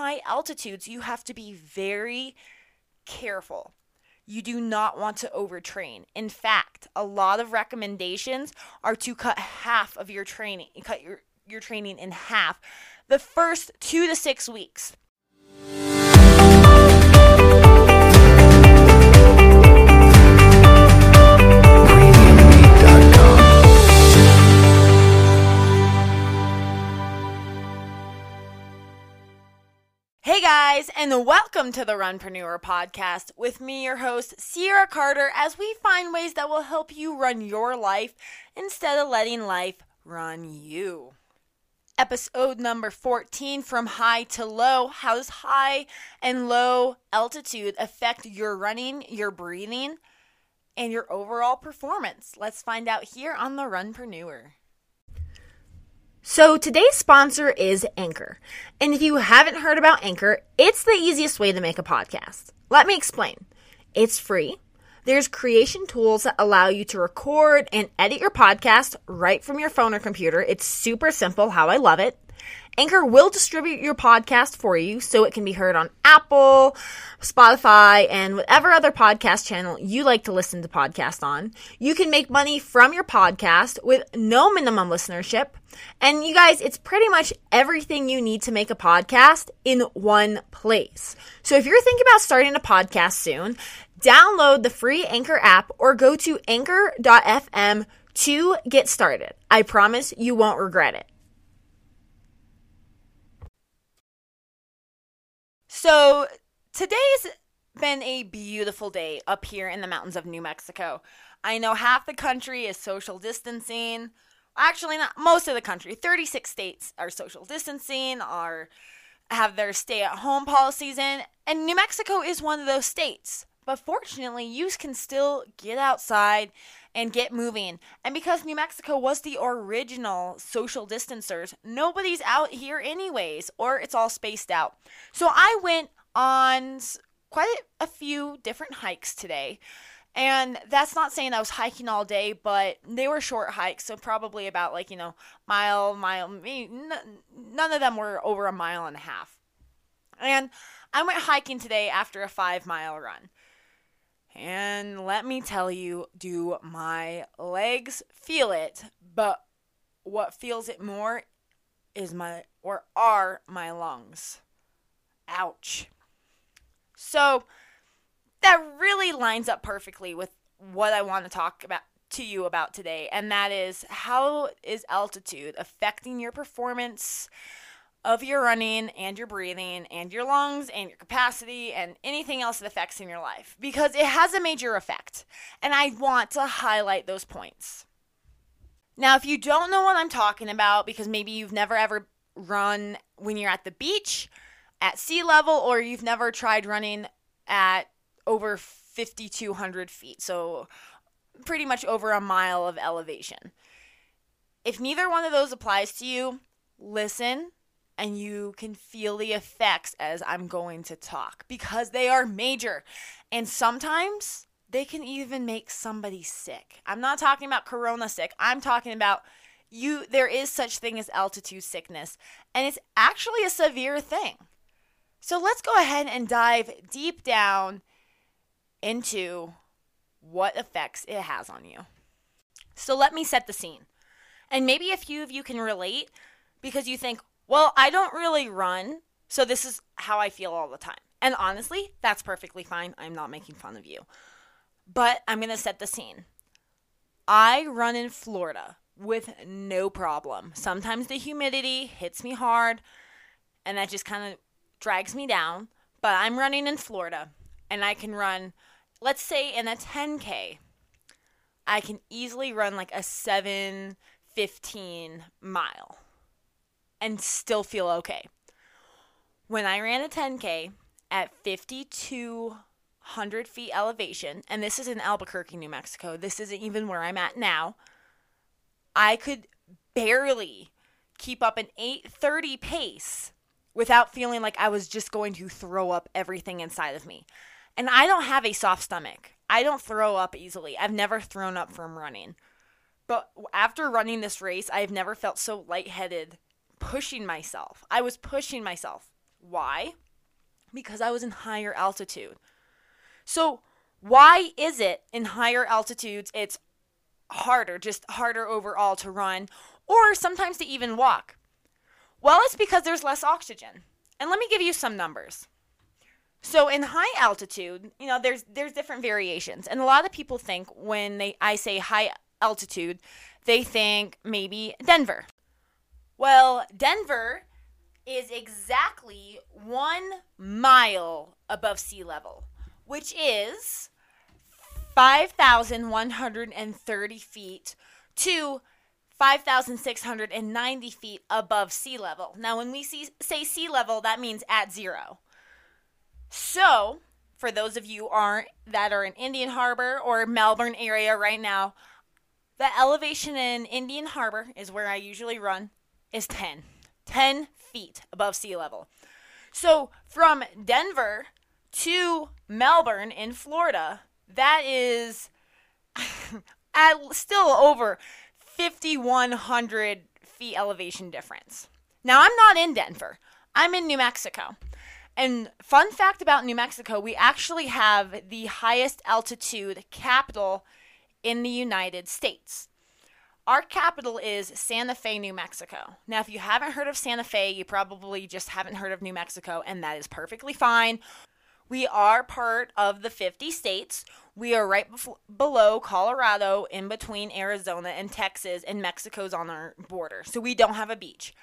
high altitudes, you have to be very careful. You do not want to overtrain. In fact, a lot of recommendations are to cut half of your training, cut your, your training in half the first two to six weeks. Guys, and welcome to the Runpreneur podcast with me, your host, Ciara Carter, as we find ways that will help you run your life instead of letting life run you. Episode number 14 From High to Low. How does high and low altitude affect your running, your breathing, and your overall performance? Let's find out here on the Runpreneur. So today's sponsor is Anchor. And if you haven't heard about Anchor, it's the easiest way to make a podcast. Let me explain. It's free. There's creation tools that allow you to record and edit your podcast right from your phone or computer. It's super simple, how I love it. Anchor will distribute your podcast for you so it can be heard on Apple, Spotify, and whatever other podcast channel you like to listen to podcasts on. You can make money from your podcast with no minimum listenership. And you guys, it's pretty much everything you need to make a podcast in one place. So if you're thinking about starting a podcast soon, download the free Anchor app or go to anchor.fm to get started. I promise you won't regret it. So today's been a beautiful day up here in the mountains of New Mexico. I know half the country is social distancing. Actually, not most of the country. 36 states are social distancing, are have their stay-at-home policies in, and New Mexico is one of those states. But fortunately, you can still get outside and get moving. And because New Mexico was the original social distancers, nobody's out here anyways, or it's all spaced out. So I went on quite a few different hikes today. And that's not saying I was hiking all day, but they were short hikes, so probably about like, you know, mile, mile, none of them were over a mile and a half. And I went hiking today after a five mile run. And let me tell you, do my legs feel it? But what feels it more is my, or are my lungs. Ouch. So that really lines up perfectly with what I want to talk about to you about today, and that is how is altitude affecting your performance of your running and your breathing and your lungs and your capacity and anything else that affects in your life because it has a major effect. And I want to highlight those points. Now, if you don't know what I'm talking about because maybe you've never ever run when you're at the beach at sea level or you've never tried running at over 5,200 feet, so pretty much over a mile of elevation. If neither one of those applies to you, listen and you can feel the effects as I'm going to talk because they are major. And sometimes they can even make somebody sick. I'm not talking about corona sick. I'm talking about you there is such thing as altitude sickness and it's actually a severe thing. So let's go ahead and dive deep down into what effects it has on you. So let me set the scene. And maybe a few of you can relate because you think, well, I don't really run, so this is how I feel all the time. And honestly, that's perfectly fine. I'm not making fun of you. But I'm going to set the scene. I run in Florida with no problem. Sometimes the humidity hits me hard and that just kind of drags me down. But I'm running in Florida and I can run, let's say in a 10K, I can easily run like a 715 mile and still feel okay. When I ran a 10K at 5,200 feet elevation, and this is in Albuquerque, New Mexico, this isn't even where I'm at now, I could barely keep up an 830 pace without feeling like I was just going to throw up everything inside of me. And I don't have a soft stomach. I don't throw up easily. I've never thrown up from running. But after running this race, I've never felt so lightheaded pushing myself. I was pushing myself Why? Because I was in higher altitude. So, why is it in higher altitudes it's harder, just harder overall to run or sometimes to even walk? Well, it's because there's less oxygen. And let me give you some numbers. So in high altitude, you know, there's there's different variations. And a lot of people think when they I say high altitude, they think maybe Denver. Well, Denver is exactly 1 mile above sea level, which is 5,130 feet to 5,690 feet above sea level. Now, when we see, say sea level, that means at zero. So, for those of you are that are in Indian Harbor or Melbourne area right now, the elevation in Indian Harbor is where I usually run is 10. 10 feet above sea level. So, from Denver to Melbourne in Florida, that is at still over 5,100 feet elevation difference. Now, I'm not in Denver, I'm in New Mexico. And fun fact about New Mexico, we actually have the highest altitude capital in the United States. Our capital is Santa Fe, New Mexico. Now, if you haven't heard of Santa Fe, you probably just haven't heard of New Mexico, and that is perfectly fine. We are part of the 50 states. We are right bef- below Colorado, in between Arizona and Texas, and Mexico's on our border. So we don't have a beach.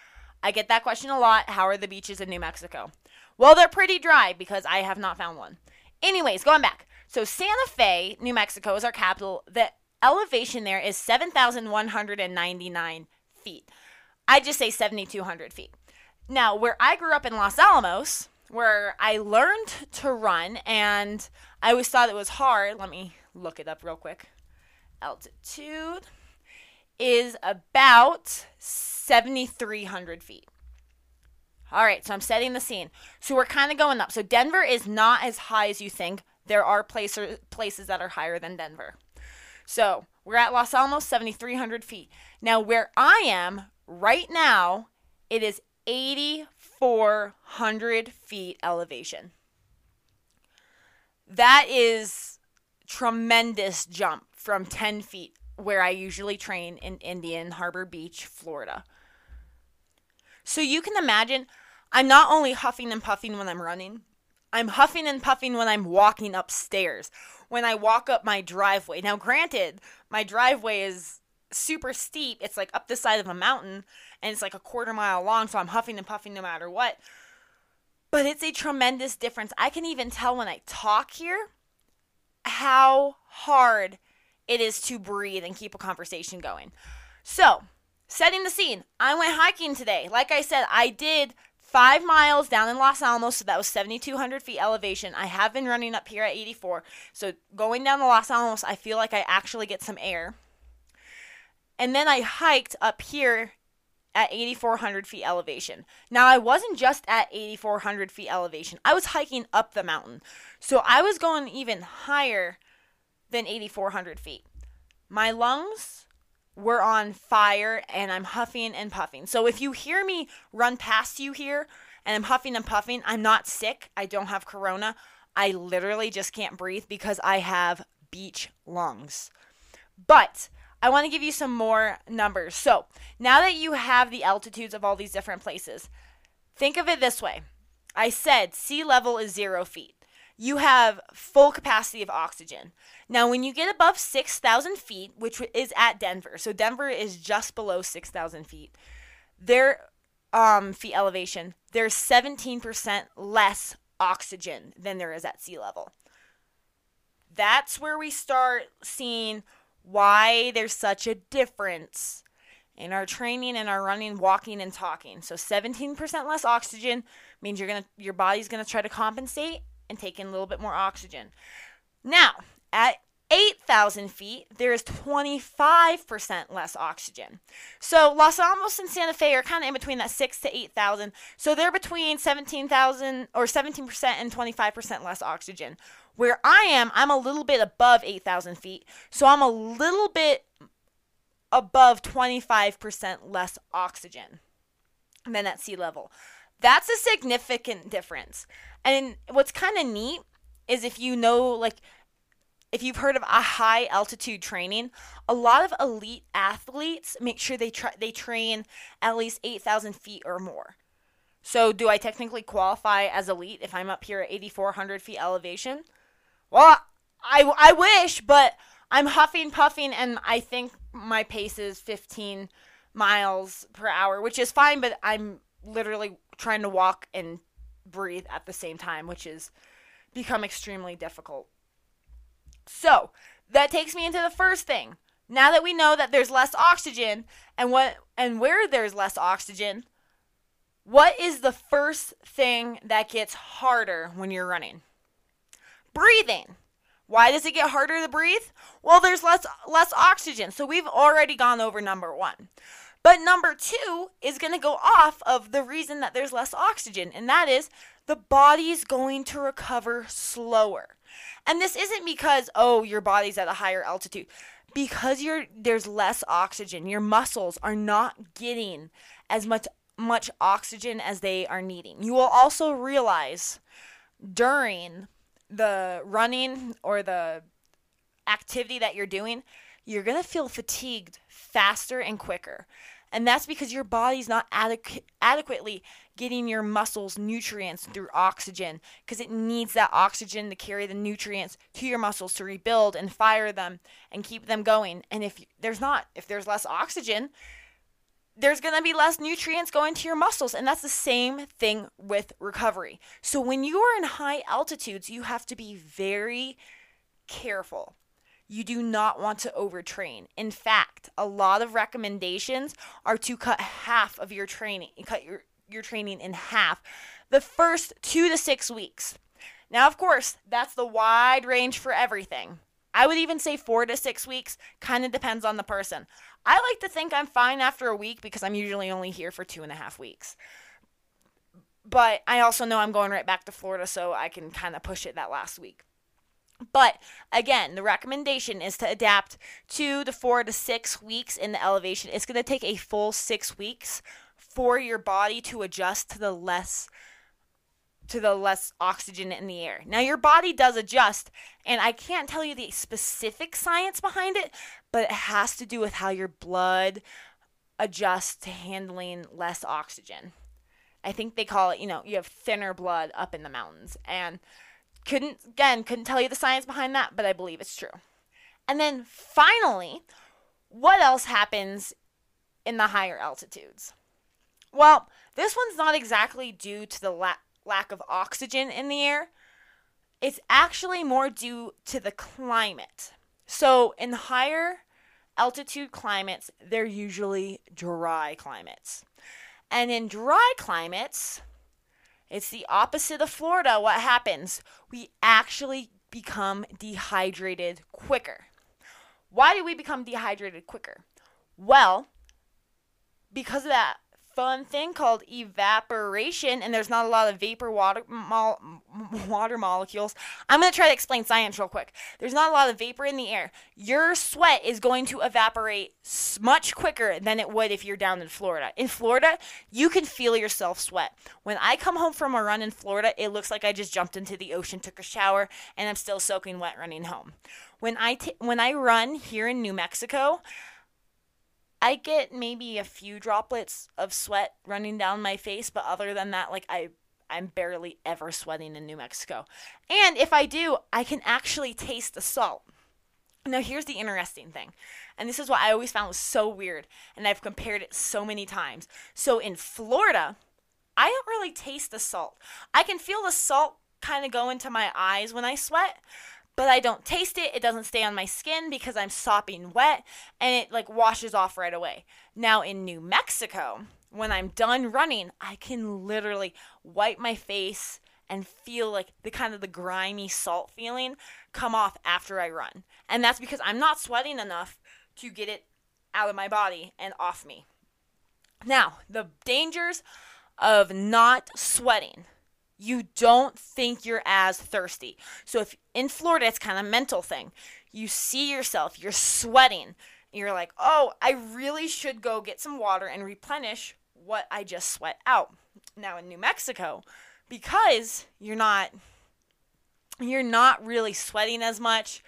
I get that question a lot. How are the beaches in New Mexico? Well, they're pretty dry because I have not found one. Anyways, going back. So Santa Fe, New Mexico is our capital. The elevation there is 7,199 feet. I just say 7,200 feet. Now, where I grew up in Los Alamos, where I learned to run and I always thought it was hard. Let me look it up real quick. Altitude is about 7,300 feet. All right, so I'm setting the scene. So we're kind of going up. So Denver is not as high as you think. There are places places that are higher than Denver. So we're at Los Alamos, 7,300 feet. Now, where I am right now, it is 8,400 feet elevation. That is tremendous jump from 10 feet where I usually train in Indian Harbor Beach, Florida. So you can imagine I'm not only huffing and puffing when I'm running, I'm huffing and puffing when I'm walking upstairs, when I walk up my driveway. Now, granted, my driveway is super steep. It's like up the side of a mountain and it's like a quarter mile long, so I'm huffing and puffing no matter what. But it's a tremendous difference. I can even tell when I talk here how hard it is to breathe and keep a conversation going. So, setting the scene, I went hiking today. Like I said, I did five miles down in Los Alamos, so that was 7,200 feet elevation. I have been running up here at 84. So, going down the Los Alamos, I feel like I actually get some air. And then I hiked up here at 8,400 feet elevation. Now, I wasn't just at 8,400 feet elevation, I was hiking up the mountain. So I was going even higher than 8,400 feet. My lungs were on fire and I'm huffing and puffing. So if you hear me run past you here and I'm huffing and puffing, I'm not sick. I don't have corona. I literally just can't breathe because I have beach lungs. But I want to give you some more numbers. So, now that you have the altitudes of all these different places, think of it this way I said sea level is zero feet. You have full capacity of oxygen. Now, when you get above 6,000 feet, which is at Denver, so Denver is just below 6,000 feet, their um, feet elevation, there's 17% less oxygen than there is at sea level. That's where we start seeing why there's such a difference in our training and our running, walking, and talking. So 17% less oxygen means you're gonna your body's gonna try to compensate and take in a little bit more oxygen. Now, at 8,000 feet, there is 25% less oxygen. So Los Alamos and Santa Fe are kind of in between that 6 to 8,000. So they're between 17,000 or 17% and 25% less oxygen. Where I am, I'm a little bit above 8,000 feet. So I'm a little bit above 25% less oxygen than at sea level. That's a significant difference. And what's kind of neat is if you know, like, if you've heard of a high altitude training, a lot of elite athletes make sure they try they train at least 8,000 feet or more. So, do I technically qualify as elite if I'm up here at 8,400 feet elevation? Well, I, I wish, but I'm huffing, puffing, and I think my pace is 15 miles per hour, which is fine, but I'm literally trying to walk and breathe at the same time, which has become extremely difficult. So, that takes me into the first thing. Now that we know that there's less oxygen and what and where there's less oxygen, what is the first thing that gets harder when you're running? Breathing. Why does it get harder to breathe? Well, there's less less oxygen. So we've already gone over number 1. But number 2 is going to go off of the reason that there's less oxygen, and that is the body's going to recover slower. And this isn't because oh, your body's at a higher altitude. Because there's less oxygen. Your muscles are not getting as much much oxygen as they are needing. You will also realize during the running or the activity that you're doing, you're going to feel fatigued faster and quicker. And that's because your body's not adequ- adequately getting your muscles nutrients through oxygen because it needs that oxygen to carry the nutrients to your muscles to rebuild and fire them and keep them going. And if there's not, if there's less oxygen, there's going to be less nutrients going to your muscles. And that's the same thing with recovery. So when you are in high altitudes, you have to be very careful. You do not want to overtrain. In fact, a lot of recommendations are to cut half of your training, cut your, your training in half the first two to six weeks. Now, of course, that's the wide range for everything. I would even say four to six weeks, kind of depends on the person. I like to think I'm fine after a week because I'm usually only here for two and a half weeks. But I also know I'm going right back to Florida, so I can kind of push it that last week. But again, the recommendation is to adapt to four to six weeks in the elevation. It's going to take a full six weeks for your body to adjust to the less to the less oxygen in the air. Now, your body does adjust, and I can't tell you the specific science behind it, but it has to do with how your blood adjusts to handling less oxygen. I think they call it, you know, you have thinner blood up in the mountains. And couldn't, again, couldn't tell you the science behind that, but I believe it's true. And then finally, what else happens in the higher altitudes? Well, this one's not exactly due to the la- lack of oxygen in the air, it's actually more due to the climate. So, in higher altitude climates, they're usually dry climates. And in dry climates, it's the opposite of Florida. What happens? We actually become dehydrated quicker. Why do we become dehydrated quicker? Well, because of that fun thing called evaporation, and there's not a lot of vapor water mo- water molecules. I'm to try to explain science real quick. There's not a lot of vapor in the air. Your sweat is going to evaporate much quicker than it would if you're down in Florida. In Florida, you can feel yourself sweat. When I come home from a run in Florida, it looks like I just jumped into the ocean, took a shower, and I'm still soaking wet running home. When I t- when I run here in New Mexico, I get maybe a few droplets of sweat running down my face, but other than that, like I I'm barely ever sweating in New Mexico. And if I do, I can actually taste the salt. Now, here's the interesting thing, and this is what I always found was so weird, and I've compared it so many times. So, in Florida, I don't really taste the salt. I can feel the salt kind of go into my eyes when I sweat, but I don't taste it. It doesn't stay on my skin because I'm sopping wet and it like washes off right away. Now in New Mexico, when I'm done running, I can literally wipe my face and feel like the kind of the grimy salt feeling come off after I run. And that's because I'm not sweating enough to get it out of my body and off me. Now, the dangers of not sweating you don't think you're as thirsty. So if in Florida it's kind of a mental thing. You see yourself, you're sweating, you're like, "Oh, I really should go get some water and replenish what I just sweat out." now in New Mexico because you're not you're not really sweating as much.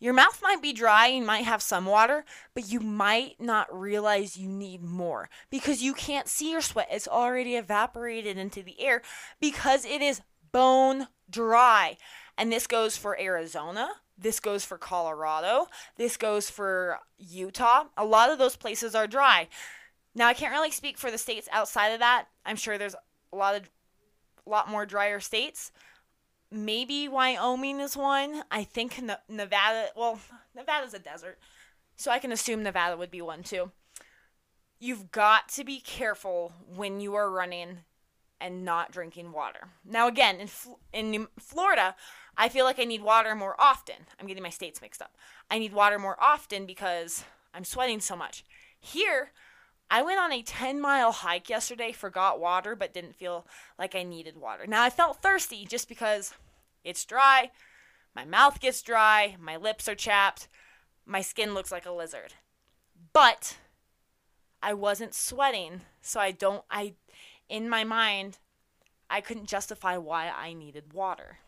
Your mouth might be dry, you might have some water, but you might not realize you need more because you can't see your sweat. It's already evaporated into the air because it is bone dry. And this goes for Arizona, this goes for Colorado, this goes for Utah. A lot of those places are dry. Now, I can't really speak for the states outside of that. I'm sure there's a lot of a lot more drier states, maybe Wyoming is one. I think Nevada, well, Nevada's a desert. So I can assume Nevada would be one too. You've got to be careful when you are running and not drinking water. Now again, in in Florida, I feel like I need water more often. I'm getting my states mixed up. I need water more often because I'm sweating so much. Here, I went on a 10 mile hike yesterday, forgot water, but didn't feel like I needed water. Now, I felt thirsty just because it's dry, my mouth gets dry, my lips are chapped, my skin looks like a lizard. But I wasn't sweating, so I don't, I, in my mind, I couldn't justify why I needed water.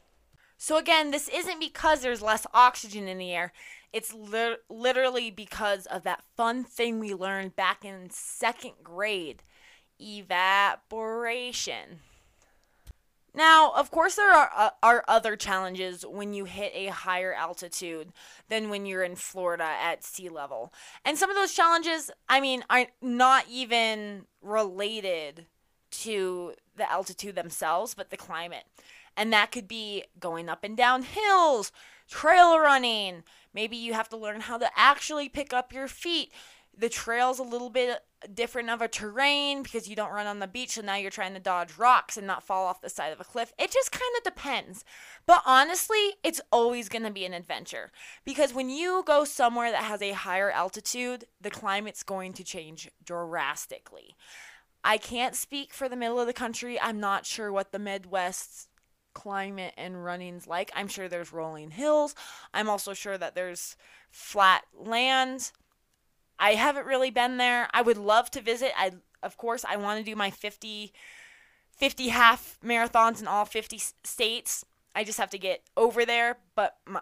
So, again, this isn't because there's less oxygen in the air. It's li- literally because of that fun thing we learned back in second grade evaporation. Now, of course, there are, uh, are other challenges when you hit a higher altitude than when you're in Florida at sea level. And some of those challenges, I mean, are not even related to the altitude themselves, but the climate. And that could be going up and down hills, trail running. Maybe you have to learn how to actually pick up your feet. The trail's a little bit different of a terrain because you don't run on the beach, so now you're trying to dodge rocks and not fall off the side of a cliff. It just kind of depends. But honestly, it's always going to be an adventure because when you go somewhere that has a higher altitude, the climate's going to change drastically. I can't speak for the middle of the country. I'm not sure what the Midwest's climate and running's like. I'm sure there's rolling hills. I'm also sure that there's flat land. I haven't really been there. I would love to visit. I of course I want to do my 50 50 half marathons in all 50 states. I just have to get over there, but my,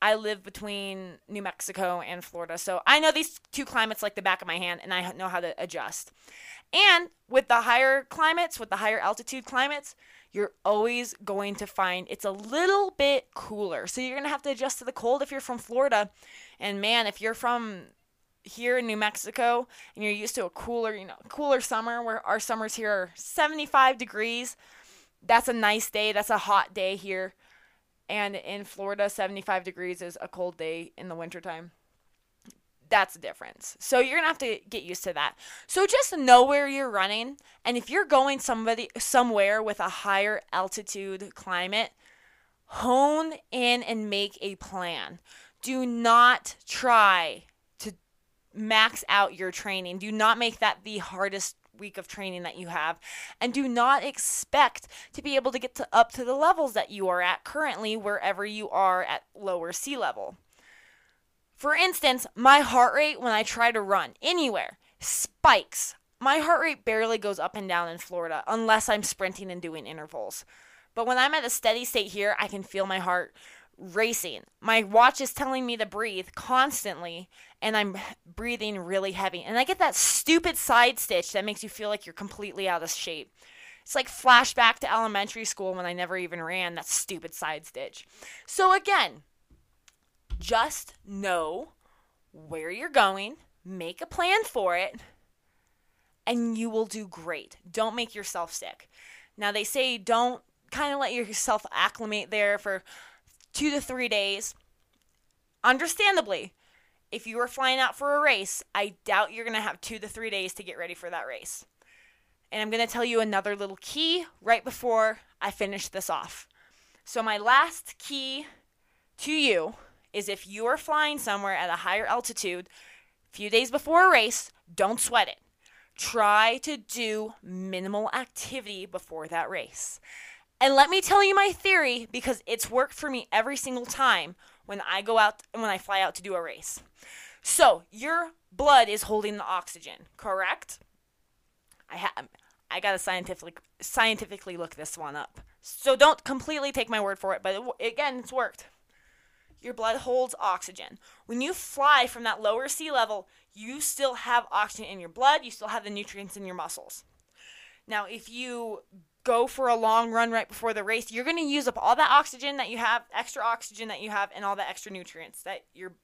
I live between New Mexico and Florida. So I know these two climates like the back of my hand and I know how to adjust. And with the higher climates, with the higher altitude climates, you're always going to find it's a little bit cooler. So you're going to have to adjust to the cold if you're from Florida. And man, if you're from here in New Mexico and you're used to a cooler, you know, cooler summer where our summers here are 75 degrees, that's a nice day. That's a hot day here. And in Florida, 75 degrees is a cold day in the wintertime that's the difference. So you're gonna have to get used to that. So just know where you're running, and if you're going somebody somewhere with a higher altitude climate, hone in and make a plan. Do not try to max out your training. Do not make that the hardest week of training that you have and do not expect to be able to get to up to the levels that you are at currently wherever you are at lower sea level. For instance, my heart rate when I try to run anywhere spikes. My heart rate barely goes up and down in Florida unless I'm sprinting and doing intervals. But when I'm at a steady state here, I can feel my heart racing. My watch is telling me to breathe constantly, and I'm breathing really heavy. And I get that stupid side stitch that makes you feel like you're completely out of shape. It's like flashback to elementary school when I never even ran that stupid side stitch. So, again, just know where you're going, make a plan for it, and you will do great. Don't make yourself sick. Now, they say don't kind of let yourself acclimate there for two to three days. Understandably, if you are flying out for a race, I doubt you're going to have two to three days to get ready for that race. And I'm going to tell you another little key right before I finish this off. So, my last key to you is if you are flying somewhere at a higher altitude, a few days before a race, don't sweat it. Try to do minimal activity before that race. And let me tell you my theory because it's worked for me every single time when I go out and when I fly out to do a race. So, your blood is holding the oxygen, correct? I have I got to scientifically scientifically look this one up. So don't completely take my word for it, but it, again, it's worked. Your blood holds oxygen. When you fly from that lower sea level, you still have oxygen in your blood, you still have the nutrients in your muscles. Now, if you go for a long run right before the race, you're going to use up all that oxygen that you have, extra oxygen that you have, and all the extra nutrients that your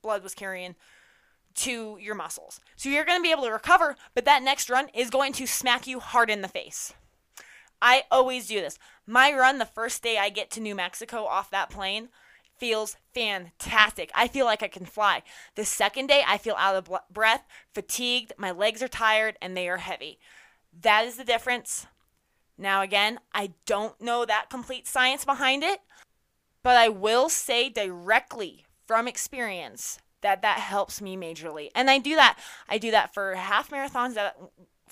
blood was carrying to your muscles. So you're going to be able to recover, but that next run is going to smack you hard in the face. I always do this. My run the first day I get to New Mexico off that plane feels fantastic. I feel like I can fly. The second day I feel out of breath, fatigued, my legs are tired, and they are heavy. That is the difference. Now, again, I don't know that complete science behind it, but I will say directly from experience that that helps me majorly. And I do that. I do that for half marathons that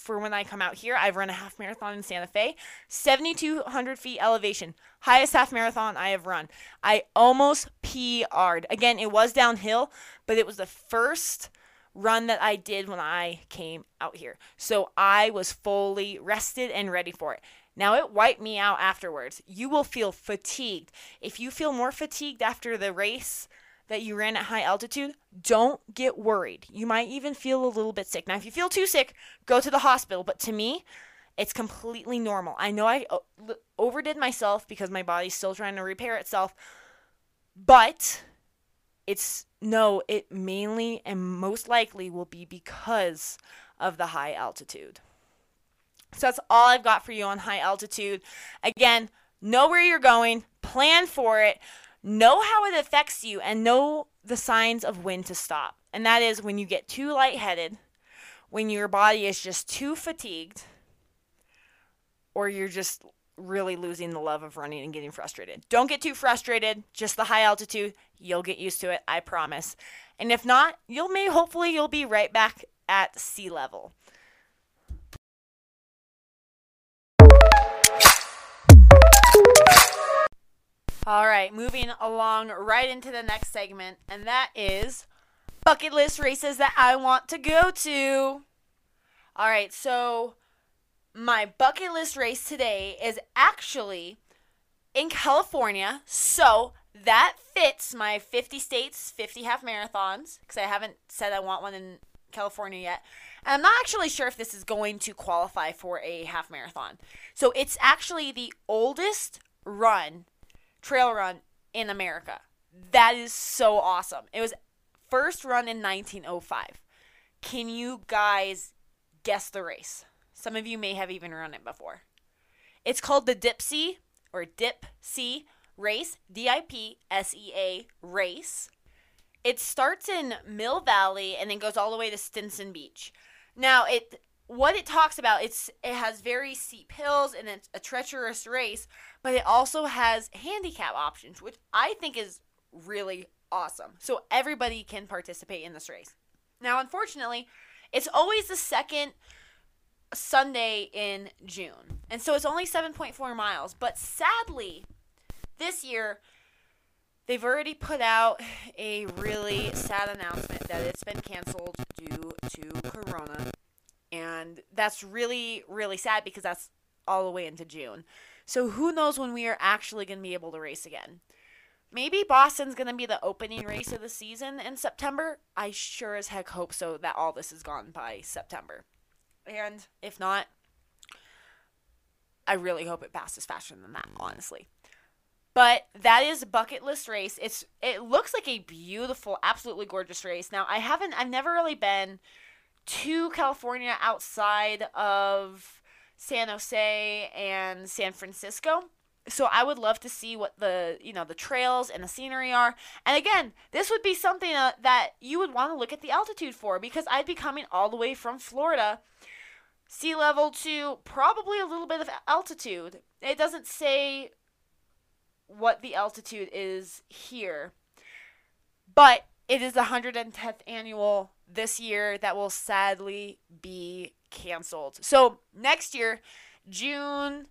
for when I come out here. I've run a half marathon in Santa Fe, 7,200 feet elevation, highest half marathon I have run. I almost PR'd. Again, it was downhill, but it was the first run that I did when I came out here. So I was fully rested and ready for it. Now it wiped me out afterwards. You will feel fatigued. If you feel more fatigued after the race that you ran at high altitude, don't get worried. You might even feel a little bit sick. Now, if you feel too sick, go to the hospital. But to me, it's completely normal. I know I uh, overdid myself because my body's still trying to repair itself, but it's no, it mainly and most likely will be because of the high altitude. So that's all I've got for you on high altitude. Again, know where you're going, plan for it, know how it affects you, and know the signs of when to stop. And that is when you get too lightheaded, when your body is just too fatigued, or you're just really losing the love of running and getting frustrated. Don't get too frustrated, just the high altitude, you'll get used to it, I promise. And if not, you'll may hopefully you'll be right back at sea level. All right, moving along right into the next segment, and that is bucket list races that I want to go to. All right, so my bucket list race today is actually in California. So that fits my 50 states, 50 half marathons, because I haven't said I want one in California yet. And I'm not actually sure if this is going to qualify for a half marathon. So it's actually the oldest run, trail run in America. That is so awesome. It was first run in 1905. Can you guys guess the race? Some of you may have even run it before. It's called the Dipsea or Dip C race, D I P S E A race. It starts in Mill Valley and then goes all the way to Stinson Beach. Now, it what it talks about it's it has very steep hills and it's a treacherous race, but it also has handicap options, which I think is really awesome. So everybody can participate in this race. Now, unfortunately, it's always the second Sunday in June. And so it's only 7.4 miles. But sadly, this year, they've already put out a really sad announcement that it's been canceled due to Corona. And that's really, really sad because that's all the way into June. So who knows when we are actually going to be able to race again? Maybe Boston's going to be the opening race of the season in September. I sure as heck hope so that all this is gone by September. And if not, I really hope it passes faster than that, honestly. But that is a bucket list race. It's it looks like a beautiful, absolutely gorgeous race. Now I haven't I've never really been to California outside of San Jose and San Francisco. So I would love to see what the you know the trails and the scenery are. And again, this would be something uh, that you would want to look at the altitude for because I'd be coming all the way from Florida sea level to probably a little bit of altitude. It doesn't say what the altitude is here, but it is the 110th annual this year that will sadly be canceled. So next year, June,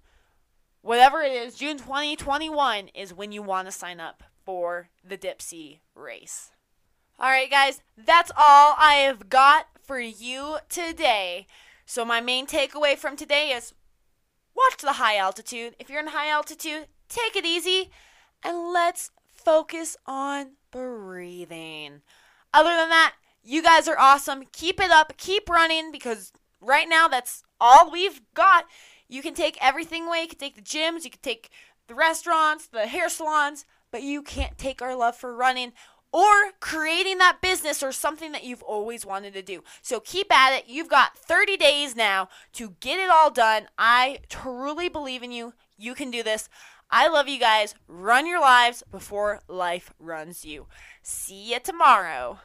whatever it is, June 2021 is when you want to sign up for the Dipsea race. All right, guys, that's all I have got for you today. So, my main takeaway from today is watch the high altitude. If you're in high altitude, take it easy and let's focus on breathing. Other than that, you guys are awesome. Keep it up, keep running because right now that's all we've got. You can take everything away. You can take the gyms, you can take the restaurants, the hair salons, but you can't take our love for running or creating that business or something that you've always wanted to do. So keep at it. You've got 30 days now to get it all done. I truly believe in you. You can do this. I love you guys. Run your lives before life runs you. See you tomorrow.